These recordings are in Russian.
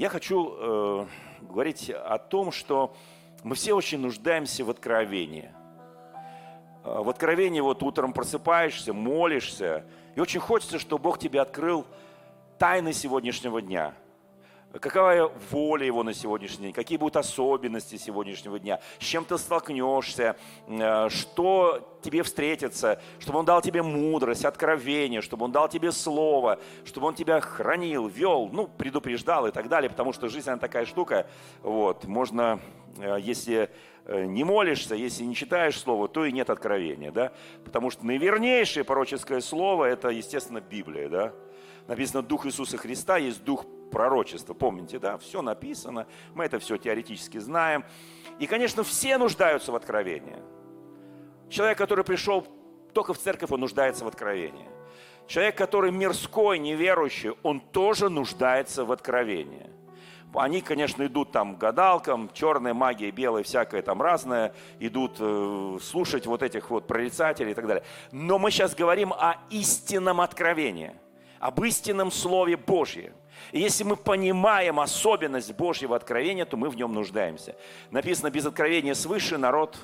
я хочу э, говорить о том, что мы все очень нуждаемся в откровении. Э, в откровении вот утром просыпаешься, молишься, и очень хочется, чтобы Бог тебе открыл тайны сегодняшнего дня – какова воля его на сегодняшний день, какие будут особенности сегодняшнего дня, с чем ты столкнешься, э, что тебе встретится, чтобы он дал тебе мудрость, откровение, чтобы он дал тебе слово, чтобы он тебя хранил, вел, ну, предупреждал и так далее, потому что жизнь, она такая штука, вот, можно, э, если э, не молишься, если не читаешь слово, то и нет откровения, да, потому что наивернейшее пророческое слово – это, естественно, Библия, да, написано «Дух Иисуса Христа есть Дух пророчества. Помните, да? Все написано, мы это все теоретически знаем. И, конечно, все нуждаются в откровении. Человек, который пришел только в церковь, он нуждается в откровении. Человек, который мирской, неверующий, он тоже нуждается в откровении. Они, конечно, идут там гадалкам, черная магия, белая, всякое там разное, идут э, слушать вот этих вот прорицателей и так далее. Но мы сейчас говорим о истинном откровении, об истинном Слове Божьем. И если мы понимаем особенность Божьего откровения, то мы в нем нуждаемся. Написано, без откровения свыше народ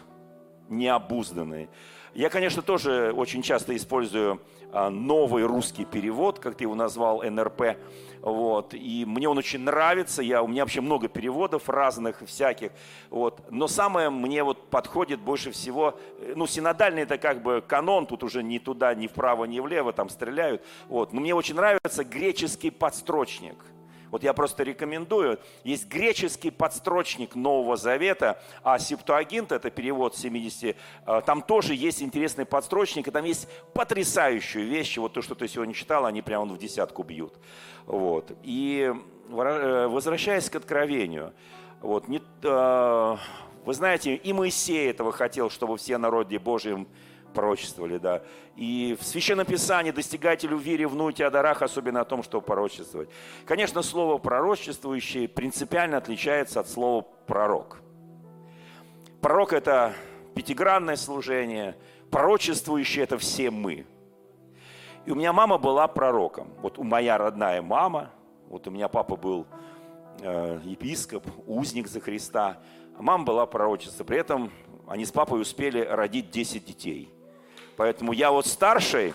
необузданный. Я, конечно, тоже очень часто использую новый русский перевод, как ты его назвал, НРП. Вот. И мне он очень нравится. Я, у меня вообще много переводов разных, всяких. Вот. Но самое мне вот подходит больше всего, э, ну, синодальный это как бы канон, тут уже ни туда, ни вправо, ни влево там стреляют. Вот. Но мне очень нравится греческий подстрочник – вот я просто рекомендую. Есть греческий подстрочник Нового Завета, а Септуагинт, это перевод 70, э, там тоже есть интересный подстрочник, и там есть потрясающие вещи. Вот то, что ты сегодня читал, они прямо в десятку бьют. Вот. И э, возвращаясь к откровению, вот, не, э, вы знаете, и Моисей этого хотел, чтобы все народы Божьим пророчествовали, да. И в Священном Писании достигайте любви, ревнуйте о дарах, особенно о том, что пророчествовать. Конечно, слово «пророчествующий» принципиально отличается от слова «пророк». Пророк – это пятигранное служение, пророчествующий – это все мы. И у меня мама была пророком. Вот у моя родная мама, вот у меня папа был э, епископ, узник за Христа, а мама была пророчество. При этом они с папой успели родить 10 детей. Поэтому я вот старший,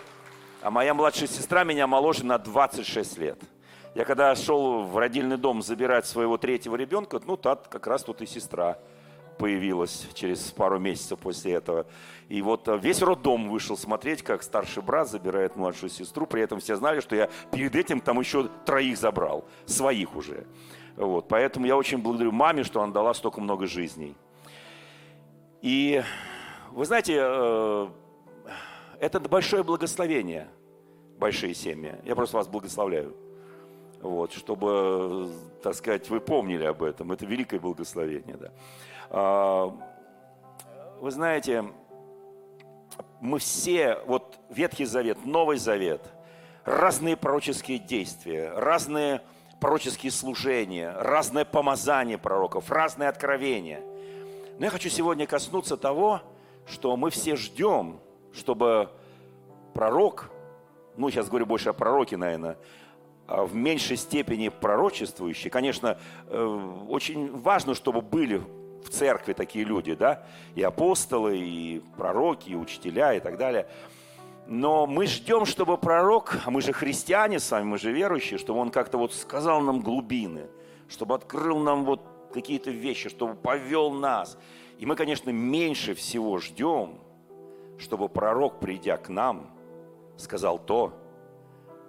а моя младшая сестра меня моложе на 26 лет. Я когда шел в родильный дом забирать своего третьего ребенка, ну, так как раз тут и сестра появилась через пару месяцев после этого. И вот э, весь роддом вышел смотреть, как старший брат забирает младшую сестру. При этом все знали, что я перед этим там еще троих забрал, своих уже. Вот. Поэтому я очень благодарю маме, что она дала столько много жизней. И вы знаете, э, это большое благословение, большие семьи. Я просто вас благословляю. Вот, чтобы, так сказать, вы помнили об этом. Это великое благословение. Да. А, вы знаете, мы все, вот Ветхий Завет, Новый Завет, разные пророческие действия, разные пророческие служения, разное помазание пророков, разные откровения. Но я хочу сегодня коснуться того, что мы все ждем – чтобы пророк, ну, сейчас говорю больше о пророке, наверное, а в меньшей степени пророчествующий. Конечно, э, очень важно, чтобы были в церкви такие люди, да, и апостолы, и пророки, и учителя, и так далее. Но мы ждем, чтобы пророк, а мы же христиане с вами, мы же верующие, чтобы он как-то вот сказал нам глубины, чтобы открыл нам вот какие-то вещи, чтобы повел нас. И мы, конечно, меньше всего ждем – чтобы пророк, придя к нам, сказал то,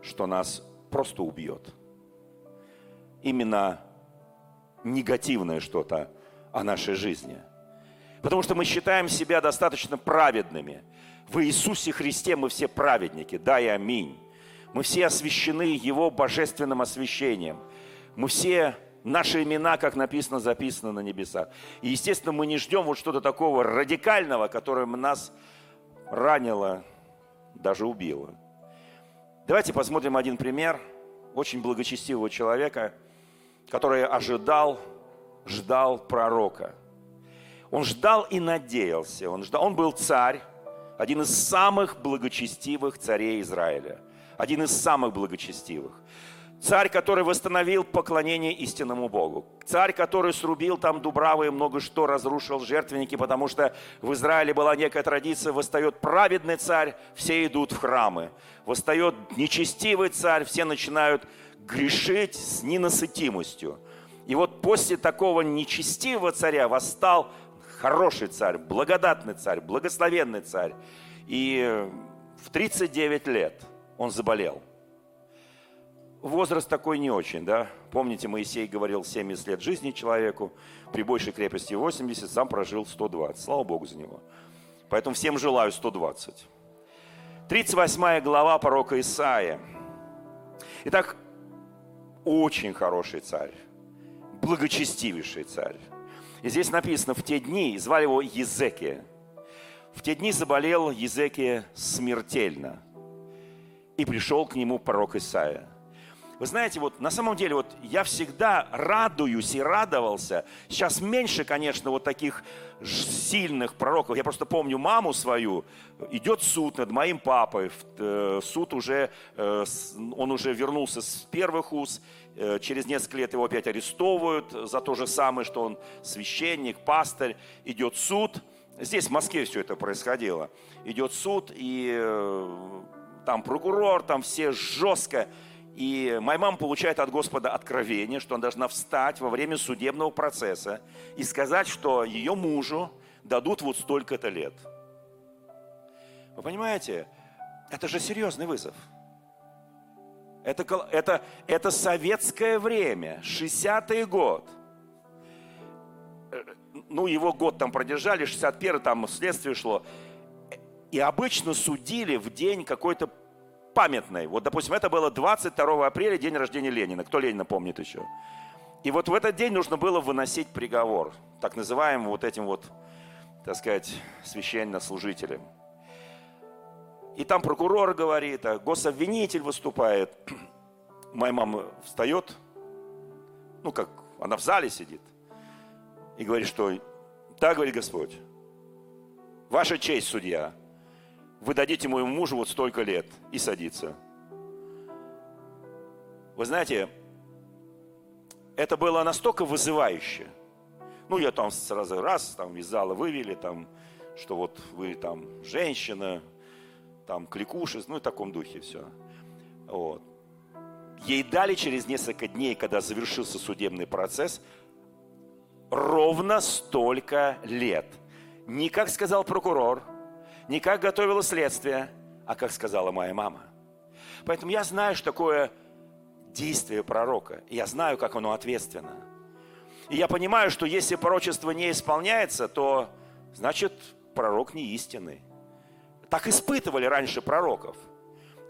что нас просто убьет. Именно негативное что-то о нашей жизни. Потому что мы считаем себя достаточно праведными. В Иисусе Христе мы все праведники, да и аминь. Мы все освящены Его божественным освящением. Мы все, наши имена, как написано, записаны на небесах. И, естественно, мы не ждем вот что-то такого радикального, которое нас ранило, даже убило. Давайте посмотрим один пример очень благочестивого человека, который ожидал, ждал пророка. Он ждал и надеялся. Он, ждал, он был царь, один из самых благочестивых царей Израиля. Один из самых благочестивых. Царь, который восстановил поклонение истинному Богу. Царь, который срубил там дубравы и много что разрушил жертвенники, потому что в Израиле была некая традиция, восстает праведный царь, все идут в храмы. Восстает нечестивый царь, все начинают грешить с ненасытимостью. И вот после такого нечестивого царя восстал хороший царь, благодатный царь, благословенный царь. И в 39 лет он заболел – возраст такой не очень, да. Помните, Моисей говорил 70 лет жизни человеку, при большей крепости 80, сам прожил 120. Слава Богу за него. Поэтому всем желаю 120. 38 глава пророка Исаия. Итак, очень хороший царь, благочестивейший царь. И здесь написано, в те дни, звали его Езекия. В те дни заболел Езекия смертельно. И пришел к нему пророк Исаия. Вы знаете, вот на самом деле вот я всегда радуюсь и радовался. Сейчас меньше, конечно, вот таких сильных пророков. Я просто помню маму свою. Идет суд над моим папой. Э, суд уже, э, он уже вернулся с первых уз. Э, через несколько лет его опять арестовывают за то же самое, что он священник, пастырь. Идет суд. Здесь, в Москве все это происходило. Идет суд, и там прокурор, там все жестко. И моя мама получает от Господа откровение, что она должна встать во время судебного процесса и сказать, что ее мужу дадут вот столько-то лет. Вы понимаете, это же серьезный вызов. Это, это, это советское время, 60-й год. Э, ну, его год там продержали, 61-й там следствие шло. И обычно судили в день какой-то памятной. Вот, допустим, это было 22 апреля, день рождения Ленина. Кто Ленина помнит еще? И вот в этот день нужно было выносить приговор, так называемым вот этим вот, так сказать, священнослужителем. И там прокурор говорит, а гособвинитель выступает. Моя мама встает, ну как, она в зале сидит, и говорит, что так говорит Господь, ваша честь, судья, вы дадите моему мужу вот столько лет и садиться. Вы знаете, это было настолько вызывающе. Ну, я там сразу раз, там из зала вывели, там, что вот вы там женщина, там кликуши, ну, в таком духе все. Вот. Ей дали через несколько дней, когда завершился судебный процесс, ровно столько лет. Не как сказал прокурор, не как готовила следствие, а как сказала моя мама. Поэтому я знаю, что такое действие пророка. И я знаю, как оно ответственно. И я понимаю, что если пророчество не исполняется, то значит пророк не истинный. Так испытывали раньше пророков.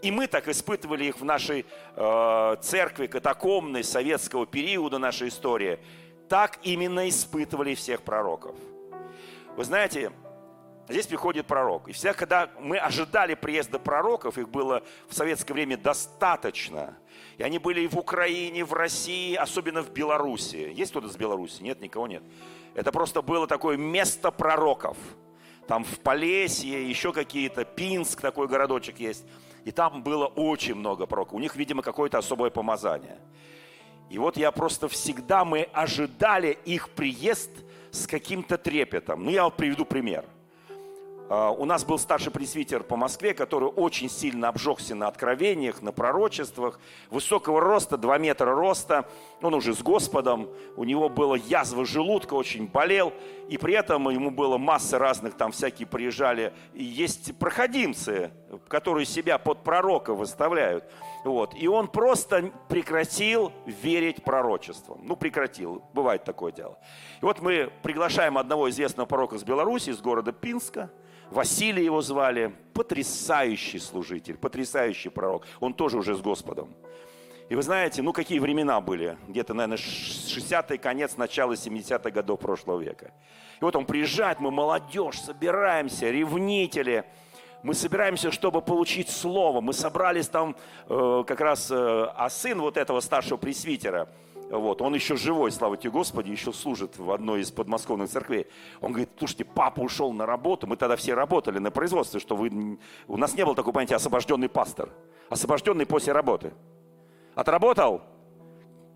И мы так испытывали их в нашей э, церкви катакомной советского периода нашей истории. Так именно испытывали всех пророков. Вы знаете, Здесь приходит пророк. И всегда, когда мы ожидали приезда пророков, их было в советское время достаточно. И они были и в Украине, в России, особенно в Беларуси. Есть кто-то из Беларуси? Нет, никого нет. Это просто было такое место пророков. Там в Полесье, еще какие-то, Пинск такой городочек есть. И там было очень много пророков. У них, видимо, какое-то особое помазание. И вот я просто всегда, мы ожидали их приезд с каким-то трепетом. Ну, я вот приведу пример – у нас был старший пресвитер по Москве, который очень сильно обжегся на откровениях, на пророчествах, высокого роста, 2 метра роста, он уже с Господом, у него была язва желудка, очень болел, и при этом ему было масса разных, там всякие приезжали, и есть проходимцы, которые себя под пророка выставляют. Вот. И он просто прекратил верить пророчествам. Ну, прекратил. Бывает такое дело. И вот мы приглашаем одного известного пророка из Беларуси, из города Пинска – Василий его звали, потрясающий служитель, потрясающий пророк. Он тоже уже с Господом. И вы знаете, ну какие времена были, где-то, наверное, 60-й, конец, начало 70-х годов прошлого века. И вот он приезжает, мы молодежь, собираемся, ревнители, мы собираемся, чтобы получить слово. Мы собрались там э, как раз, э, а сын вот этого старшего пресвитера – вот, он еще живой, слава тебе Господи, еще служит в одной из подмосковных церквей. Он говорит, слушайте, папа ушел на работу, мы тогда все работали на производстве, что вы... У нас не было такого понятия освобожденный пастор, освобожденный после работы. Отработал?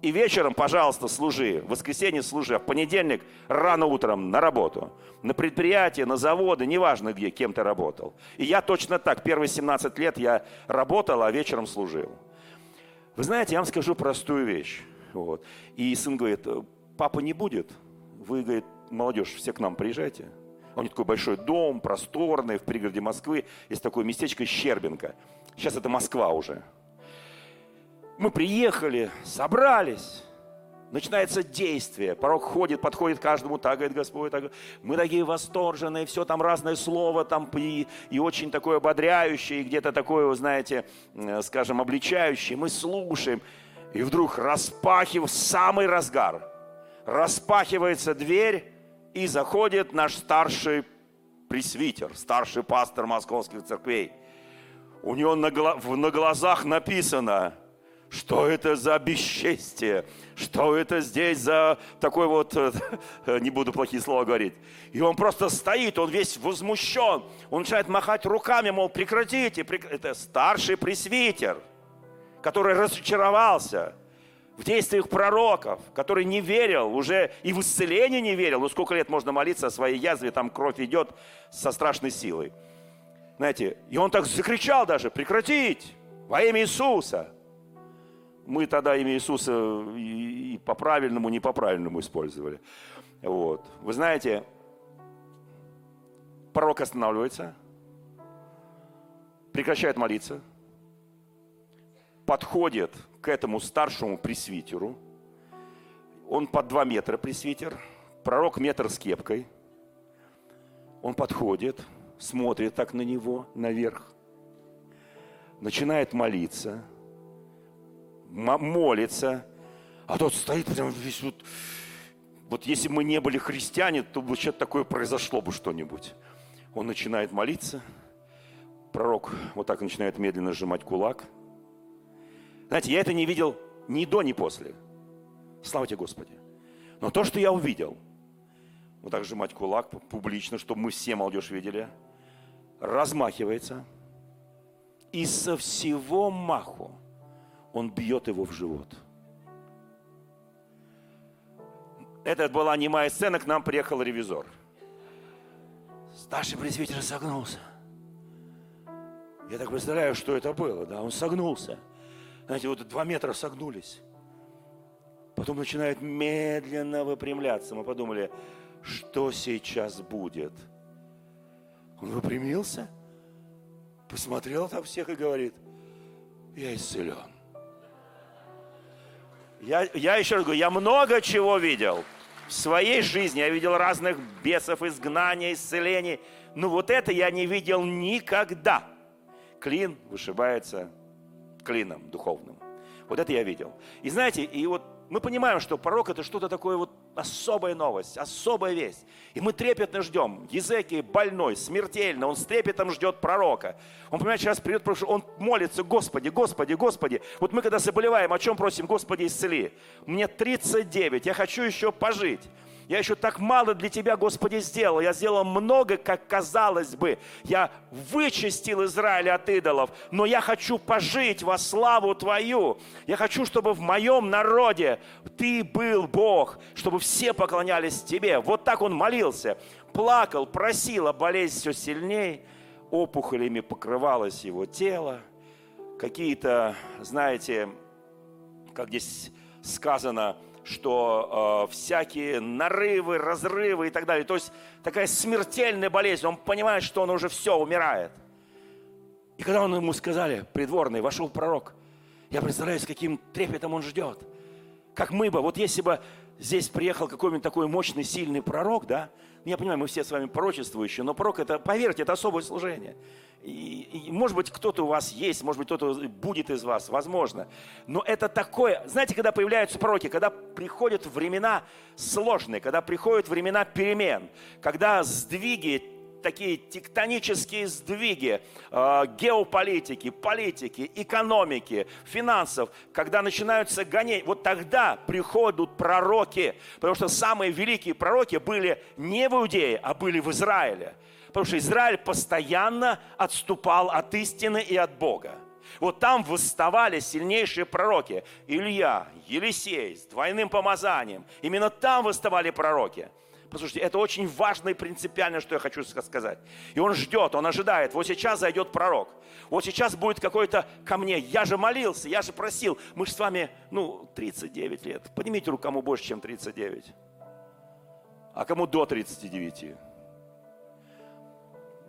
И вечером, пожалуйста, служи. В воскресенье служи, а в понедельник рано утром на работу. На предприятие, на заводы, неважно где, кем ты работал. И я точно так. Первые 17 лет я работал, а вечером служил. Вы знаете, я вам скажу простую вещь. Вот. И сын говорит, папа не будет. Вы, говорит, молодежь, все к нам приезжайте. У них такой большой дом, просторный, в пригороде Москвы. Есть такое местечко Щербинка. Сейчас это Москва уже. Мы приехали, собрались. Начинается действие. Порог ходит, подходит каждому, так говорит Господь. Так. Мы такие восторженные, все там разное слово, там и, и очень такое ободряющее, и где-то такое, вы знаете, э, скажем, обличающее. Мы слушаем. И вдруг распахив самый разгар. Распахивается дверь, и заходит наш старший пресвитер, старший пастор московских церквей. У него на, на глазах написано, что это за бесчестие, что это здесь за такой вот, э, не буду плохие слова говорить. И он просто стоит, он весь возмущен, он начинает махать руками, мол, прекратите, прекратите. это старший пресвитер, который разочаровался – в действиях пророков, который не верил, уже и в исцеление не верил. Ну сколько лет можно молиться о своей язве, там кровь идет со страшной силой. Знаете, и он так закричал даже, прекратить, во имя Иисуса. Мы тогда имя Иисуса и по правильному, не по правильному использовали. Вот. Вы знаете, пророк останавливается, прекращает молиться, подходит к этому старшему пресвитеру. Он под два метра пресвитер, пророк метр с кепкой. Он подходит, смотрит так на него наверх, начинает молиться, молится, а тот стоит прям весь вот... Вот если бы мы не были христиане, то бы что-то такое произошло бы что-нибудь. Он начинает молиться, пророк вот так начинает медленно сжимать кулак – знаете, я это не видел ни до, ни после. Слава тебе, Господи. Но то, что я увидел, вот так сжимать кулак публично, чтобы мы все молодежь видели, размахивается, и со всего маху он бьет его в живот. Это была немая сцена, к нам приехал ревизор. Старший пресвитер согнулся. Я так представляю, что это было, да, он согнулся – знаете, вот два метра согнулись. Потом начинает медленно выпрямляться. Мы подумали, что сейчас будет? Он выпрямился, посмотрел там всех и говорит, я исцелен. Я, я еще раз говорю, я много чего видел. В своей жизни я видел разных бесов, изгнания, исцелений. Но вот это я не видел никогда. Клин вышибается клином духовным. Вот это я видел. И знаете, и вот мы понимаем, что пророк это что-то такое вот особая новость, особая весть. И мы трепетно ждем. Езекий больной, смертельно, он с трепетом ждет пророка. Он, понимаете, сейчас придет, он молится, Господи, Господи, Господи. Вот мы когда заболеваем, о чем просим? Господи, исцели. Мне 39, я хочу еще пожить. Я еще так мало для Тебя, Господи, сделал. Я сделал много, как казалось бы. Я вычистил Израиль от идолов, но я хочу пожить во славу Твою. Я хочу, чтобы в моем народе Ты был Бог, чтобы все поклонялись Тебе. Вот так он молился, плакал, просил, а болезнь все сильнее. Опухолями покрывалось его тело. Какие-то, знаете, как здесь сказано, что э, всякие нарывы, разрывы и так далее. То есть такая смертельная болезнь. Он понимает, что он уже все, умирает. И когда он ему сказали, придворный, вошел пророк, я представляю, с каким трепетом он ждет. Как мы бы, вот если бы здесь приехал какой-нибудь такой мощный, сильный пророк, да, ну, я понимаю, мы все с вами пророчествующие, но пророк это, поверьте, это особое служение. И, и, может быть, кто-то у вас есть, может быть, кто-то будет из вас, возможно. Но это такое, знаете, когда появляются пророки, когда приходят времена сложные, когда приходят времена перемен, когда сдвиги, такие тектонические сдвиги э, геополитики, политики, экономики, финансов, когда начинаются гонения, вот тогда приходят пророки, потому что самые великие пророки были не в Иудее, а были в Израиле. Потому что Израиль постоянно отступал от истины и от Бога. Вот там восставали сильнейшие пророки. Илья, Елисей с двойным помазанием. Именно там восставали пророки. Послушайте, это очень важно и принципиально, что я хочу сказать. И он ждет, он ожидает. Вот сейчас зайдет пророк. Вот сейчас будет какой-то ко мне. Я же молился, я же просил. Мы же с вами, ну, 39 лет. Поднимите руку, кому больше, чем 39. А кому до 39.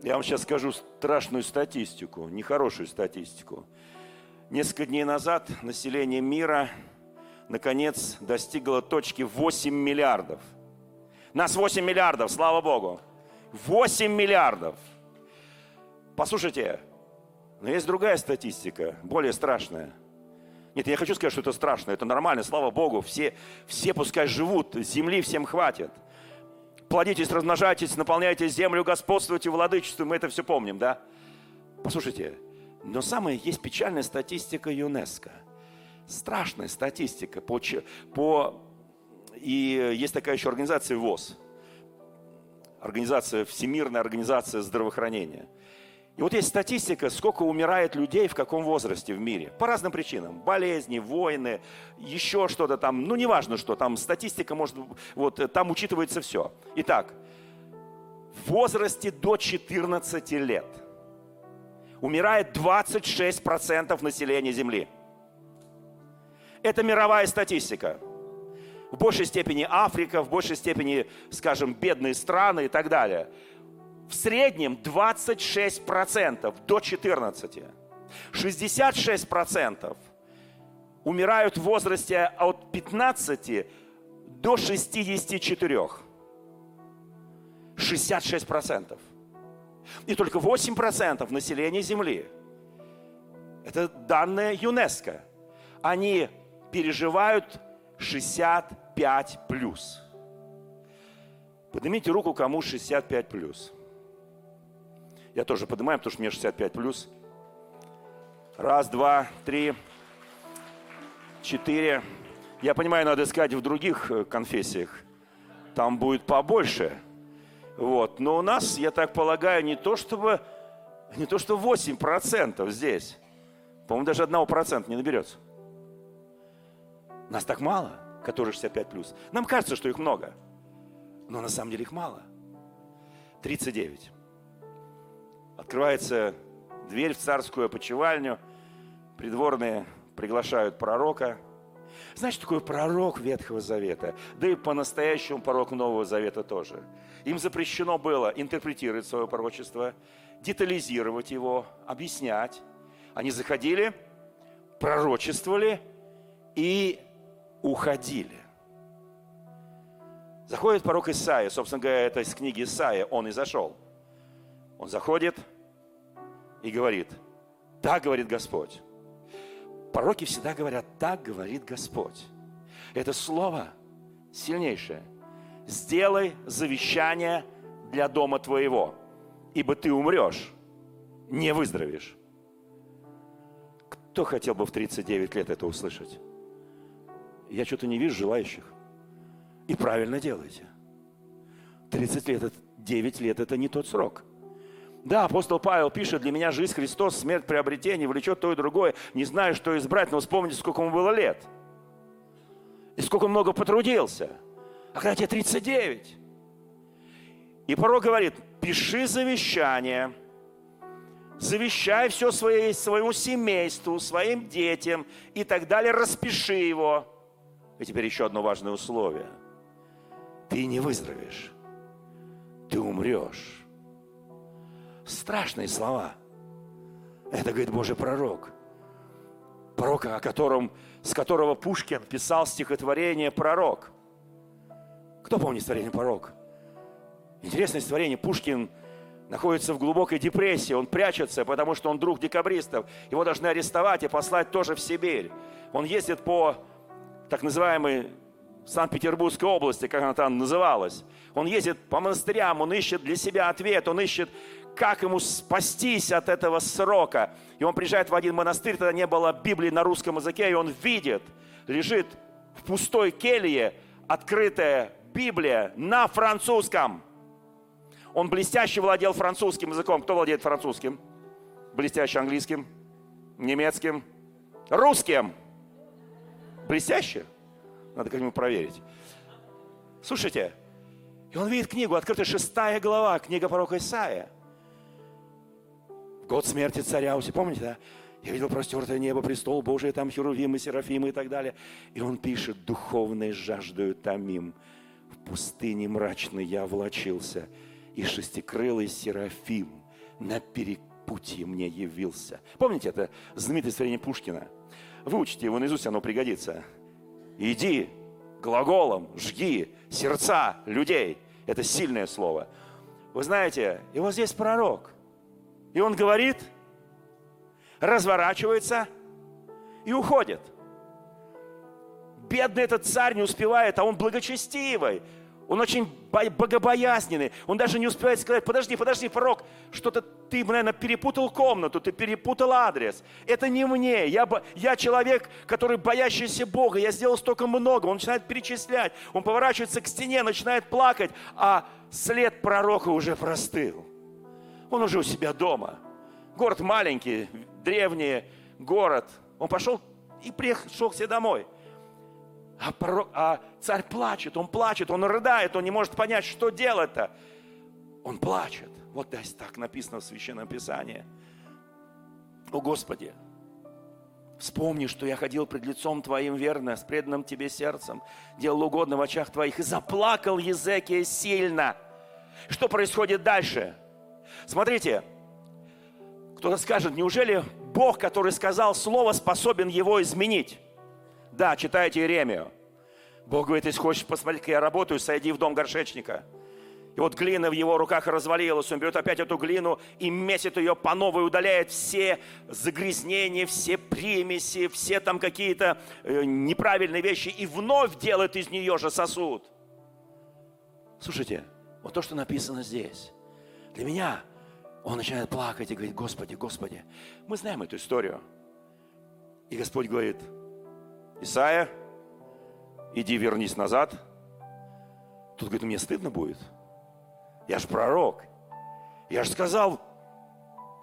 Я вам сейчас скажу страшную статистику, нехорошую статистику. Несколько дней назад население мира наконец достигло точки 8 миллиардов. Нас 8 миллиардов, слава Богу. 8 миллиардов. Послушайте, но есть другая статистика, более страшная. Нет, я хочу сказать, что это страшно, это нормально, слава Богу, все, все пускай живут, земли всем хватит – плодитесь, размножайтесь, наполняйте землю, господствуйте, владычествуйте. Мы это все помним, да? Послушайте, но самая есть печальная статистика ЮНЕСКО. Страшная статистика. По, по, и есть такая еще организация ВОЗ. Организация, Всемирная организация здравоохранения – и вот есть статистика, сколько умирает людей в каком возрасте в мире. По разным причинам. Болезни, войны, еще что-то там. Ну, неважно что. Там статистика может... Вот там учитывается все. Итак, в возрасте до 14 лет умирает 26% населения Земли. Это мировая статистика. В большей степени Африка, в большей степени, скажем, бедные страны и так далее – в среднем 26% до 14%. 66% умирают в возрасте от 15 до 64. 66%. И только 8% населения Земли. Это данные ЮНЕСКО. Они переживают 65 плюс. Поднимите руку, кому 65 плюс. Я тоже поднимаю, потому что мне 65 плюс. Раз, два, три, четыре. Я понимаю, надо искать в других э, конфессиях. Там будет побольше. Вот. Но у нас, я так полагаю, не то чтобы, не то что 8% здесь. По-моему, даже 1% не наберется. Нас так мало, которые 65 плюс. Нам кажется, что их много. Но на самом деле их мало. 39. Открывается дверь в царскую опочивальню, придворные приглашают пророка. Знаешь, что такое пророк Ветхого Завета? Да и по-настоящему пророк Нового Завета тоже. Им запрещено было интерпретировать свое пророчество, детализировать его, объяснять. Они заходили, пророчествовали и уходили. Заходит пророк Исаия, собственно говоря, это из книги Исаия, он и зашел – он заходит и говорит, так говорит Господь. Пророки всегда говорят, так говорит Господь. Это слово сильнейшее. Сделай завещание для дома твоего, ибо ты умрешь, не выздоровеешь. Кто хотел бы в 39 лет это услышать? Я что-то не вижу желающих. И правильно делаете. 30 лет, 9 лет – это не тот срок. Да, апостол Павел пишет, для меня жизнь Христос, смерть приобретение, влечет то и другое. Не знаю, что избрать, но вспомните, сколько ему было лет. И сколько много потрудился. А когда тебе 39. И порой говорит, пиши завещание, завещай все своей, своему семейству, своим детям и так далее, распиши его. И теперь еще одно важное условие. Ты не выздоровеешь, ты умрешь страшные слова. Это, говорит Божий пророк. Пророк, о котором, с которого Пушкин писал стихотворение «Пророк». Кто помнит стихотворение «Пророк»? Интересное стихотворение. Пушкин находится в глубокой депрессии, он прячется, потому что он друг декабристов. Его должны арестовать и послать тоже в Сибирь. Он ездит по так называемой Санкт-Петербургской области, как она там называлась. Он ездит по монастырям, он ищет для себя ответ, он ищет как ему спастись от этого срока. И он приезжает в один монастырь, тогда не было Библии на русском языке, и он видит, лежит в пустой келье открытая Библия на французском. Он блестяще владел французским языком. Кто владеет французским? Блестяще английским? немецким, русским. Блестяще. Надо как-нибудь проверить. Слушайте, и он видит книгу, открытая шестая глава, книга пророка Исаия. Год смерти царя, вы помните, да? Я видел простертое небо, престол Божий, там херувимы, серафимы и так далее. И он пишет, духовной жаждою томим. В пустыне мрачной я влачился, и шестикрылый серафим на перепутье мне явился. Помните это знаменитое строение Пушкина? Выучите его наизусть, оно пригодится. Иди глаголом, жги сердца людей. Это сильное слово. Вы знаете, и вот здесь пророк. И он говорит – разворачивается и уходит. Бедный этот царь не успевает, а он благочестивый. Он очень богобоязненный. Он даже не успевает сказать, подожди, подожди, пророк, что-то ты, наверное, перепутал комнату, ты перепутал адрес. Это не мне. Я, я человек, который боящийся Бога. Я сделал столько много. Он начинает перечислять. Он поворачивается к стене, начинает плакать. А след пророка уже простыл. Он уже у себя дома. Город маленький, древний город. Он пошел и пришел к себе домой. А, пророк, а царь плачет, он плачет, он рыдает, он не может понять, что делать-то. Он плачет. Вот так написано в Священном Писании. О Господи, вспомни, что я ходил пред лицом Твоим верно, с преданным Тебе сердцем, делал угодно в очах Твоих, и заплакал Езекия сильно. Что происходит дальше? Смотрите, кто-то скажет, неужели Бог, который сказал слово, способен его изменить? Да, читайте Иеремию. Бог говорит, если хочешь посмотреть, как я работаю, сойди в дом горшечника. И вот глина в его руках развалилась. Он берет опять эту глину и месит ее по новой, удаляет все загрязнения, все примеси, все там какие-то э, неправильные вещи и вновь делает из нее же сосуд. Слушайте, вот то, что написано здесь, для меня он начинает плакать и говорит, Господи, Господи. Мы знаем эту историю. И Господь говорит, Исайя, иди вернись назад. Тут говорит, мне стыдно будет. Я же пророк. Я же сказал,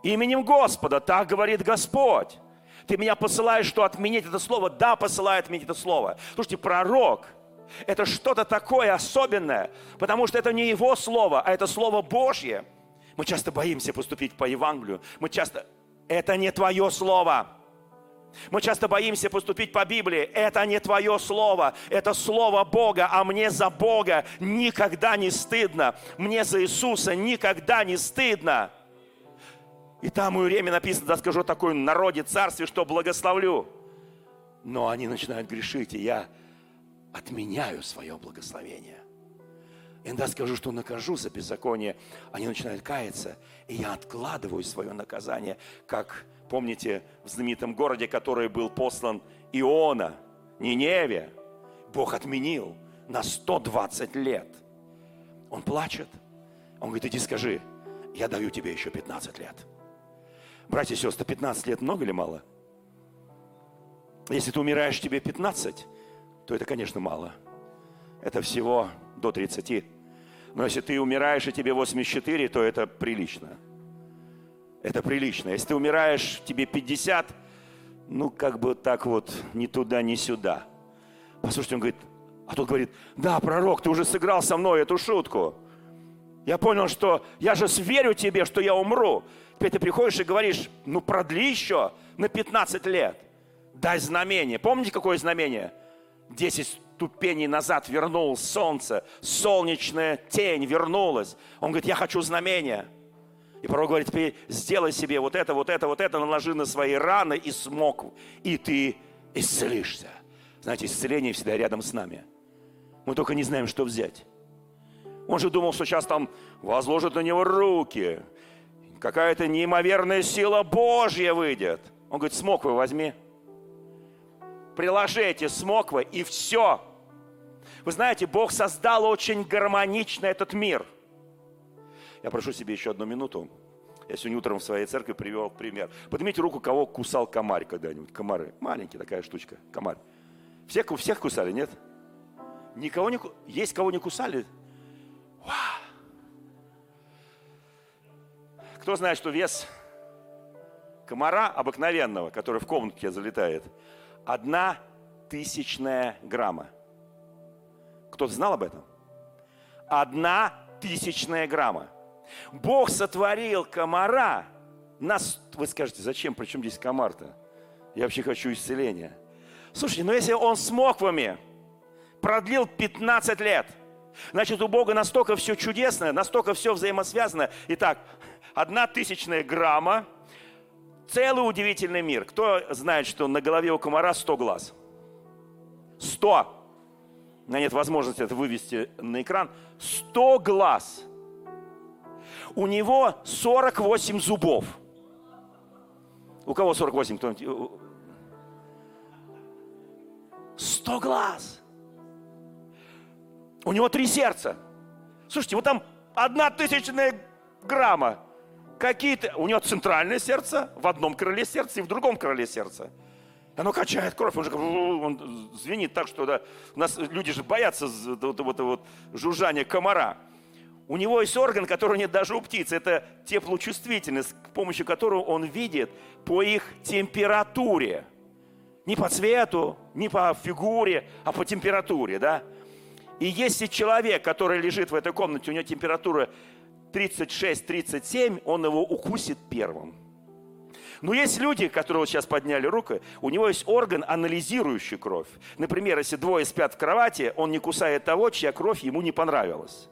именем Господа, так говорит Господь. Ты меня посылаешь, что отменить это слово? Да, посылает отменить это слово. Слушайте, пророк – это что-то такое особенное, потому что это не его слово, а это слово Божье – мы часто боимся поступить по Евангелию. Мы часто... Это не твое слово. Мы часто боимся поступить по Библии. Это не твое слово, это слово Бога, а мне за Бога никогда не стыдно. Мне за Иисуса никогда не стыдно. И там у время написано, да скажу такой народе царстве, что благословлю. Но они начинают грешить, и я отменяю свое благословение. Иногда скажу, что накажу за беззаконие, они начинают каяться, и я откладываю свое наказание, как, помните, в знаменитом городе, который был послан Иона, Ниневе, Бог отменил на 120 лет. Он плачет. Он говорит, иди скажи, я даю тебе еще 15 лет. Братья и сестры, 15 лет много или мало? Если ты умираешь тебе 15, то это, конечно, мало. Это всего до 30. Но если ты умираешь, и тебе 84, то это прилично. Это прилично. Если ты умираешь, тебе 50, ну, как бы так вот, ни туда, ни сюда. Послушайте, он говорит, а тот говорит, да, пророк, ты уже сыграл со мной эту шутку. Я понял, что я же верю тебе, что я умру. Теперь ты приходишь и говоришь, ну продли еще на 15 лет. Дай знамение. Помните, какое знамение? 10 ступеней назад вернулось солнце, солнечная тень вернулась. Он говорит, я хочу знамения. И пророк говорит, теперь сделай себе вот это, вот это, вот это, наложи на свои раны и смог, и ты исцелишься. Знаете, исцеление всегда рядом с нами. Мы только не знаем, что взять. Он же думал, что сейчас там возложат на него руки, какая-то неимоверная сила Божья выйдет. Он говорит, смог вы возьми приложи эти смоквы, и все. Вы знаете, Бог создал очень гармонично этот мир. Я прошу себе еще одну минуту. Я сегодня утром в своей церкви привел пример. Поднимите руку, кого кусал комарь когда-нибудь. Комары. Маленький такая штучка. Комарь. Всех, всех кусали, нет? Никого не Есть кого не кусали? Кто знает, что вес комара обыкновенного, который в комнатке залетает, одна тысячная грамма. Кто-то знал об этом? Одна тысячная грамма. Бог сотворил комара. Нас, вы скажете, зачем, причем здесь комар-то? Я вообще хочу исцеления. Слушайте, ну если он смог вами, продлил 15 лет, значит у Бога настолько все чудесное, настолько все взаимосвязано. Итак, одна тысячная грамма, целый удивительный мир. Кто знает, что на голове у комара 100 глаз? 100. У нет возможности это вывести на экран. 100 глаз. У него 48 зубов. У кого 48? Кто-нибудь? 100 глаз. У него три сердца. Слушайте, вот там одна тысячная грамма. Какие-то... У него центральное сердце, в одном крыле сердца и в другом крыле сердца. Оно качает кровь, он же он звенит так, что да, у нас люди же боятся вот, вот, вот, жужжания комара. У него есть орган, который нет даже у птиц. Это теплочувствительность, с помощью которого он видит по их температуре. Не по цвету, не по фигуре, а по температуре, да? И если человек, который лежит в этой комнате, у него температура 36-37, он его укусит первым. Но есть люди, которые вот сейчас подняли руку, у него есть орган, анализирующий кровь. Например, если двое спят в кровати, он не кусает того, чья кровь ему не понравилась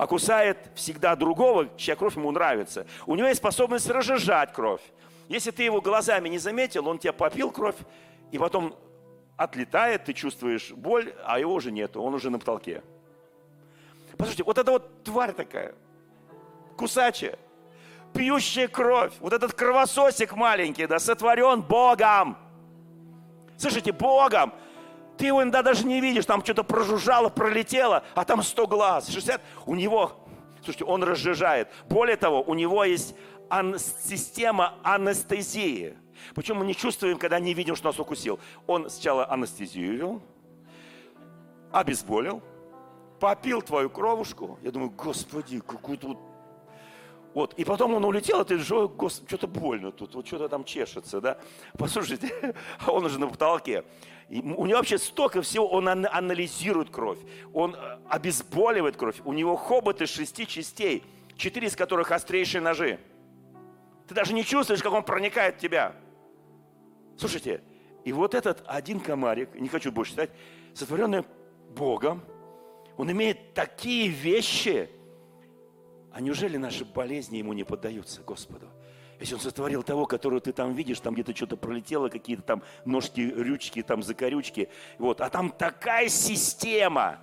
а кусает всегда другого, чья кровь ему нравится. У него есть способность разжижать кровь. Если ты его глазами не заметил, он тебя попил кровь, и потом отлетает, ты чувствуешь боль, а его уже нету, он уже на потолке. Послушайте, вот эта вот тварь такая, кусачая, пьющая кровь, вот этот кровососик маленький, да, сотворен Богом. Слышите, Богом. Ты его иногда даже не видишь, там что-то прожужжало, пролетело, а там 100 глаз, 60. У него, слушайте, он разжижает. Более того, у него есть система анестезии. Почему мы не чувствуем, когда не видим, что нас укусил? Он сначала анестезию вел, обезболил, попил твою кровушку. Я думаю, господи, какой тут вот, и потом он улетел, а ты же, господи, что-то больно тут, вот что-то там чешется, да. Послушайте, а он уже на потолке. У него вообще столько всего, он анализирует кровь, он э, обезболивает кровь. У него хобот из шести частей, четыре из которых острейшие ножи. Ты даже не чувствуешь, как он проникает в тебя. Слушайте, и вот этот один комарик, не хочу больше читать, сотворенный Богом, он имеет такие вещи – а неужели наши болезни ему не поддаются, Господу? Если он сотворил того, которого ты там видишь, там где-то что-то пролетело, какие-то там ножки, рючки, там закорючки, вот, а там такая система.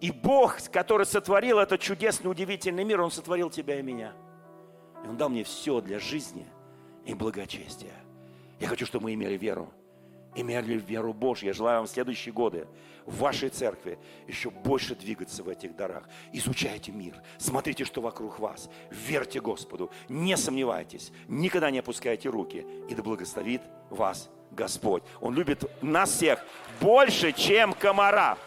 И Бог, который сотворил этот чудесный, удивительный мир, Он сотворил тебя и меня. И Он дал мне все для жизни и благочестия. Я хочу, чтобы мы имели веру. Имели веру Божью. Я желаю вам в следующие годы в вашей церкви еще больше двигаться в этих дарах. Изучайте мир, смотрите, что вокруг вас, верьте Господу, не сомневайтесь, никогда не опускайте руки, и да благословит вас Господь. Он любит нас всех больше, чем комара.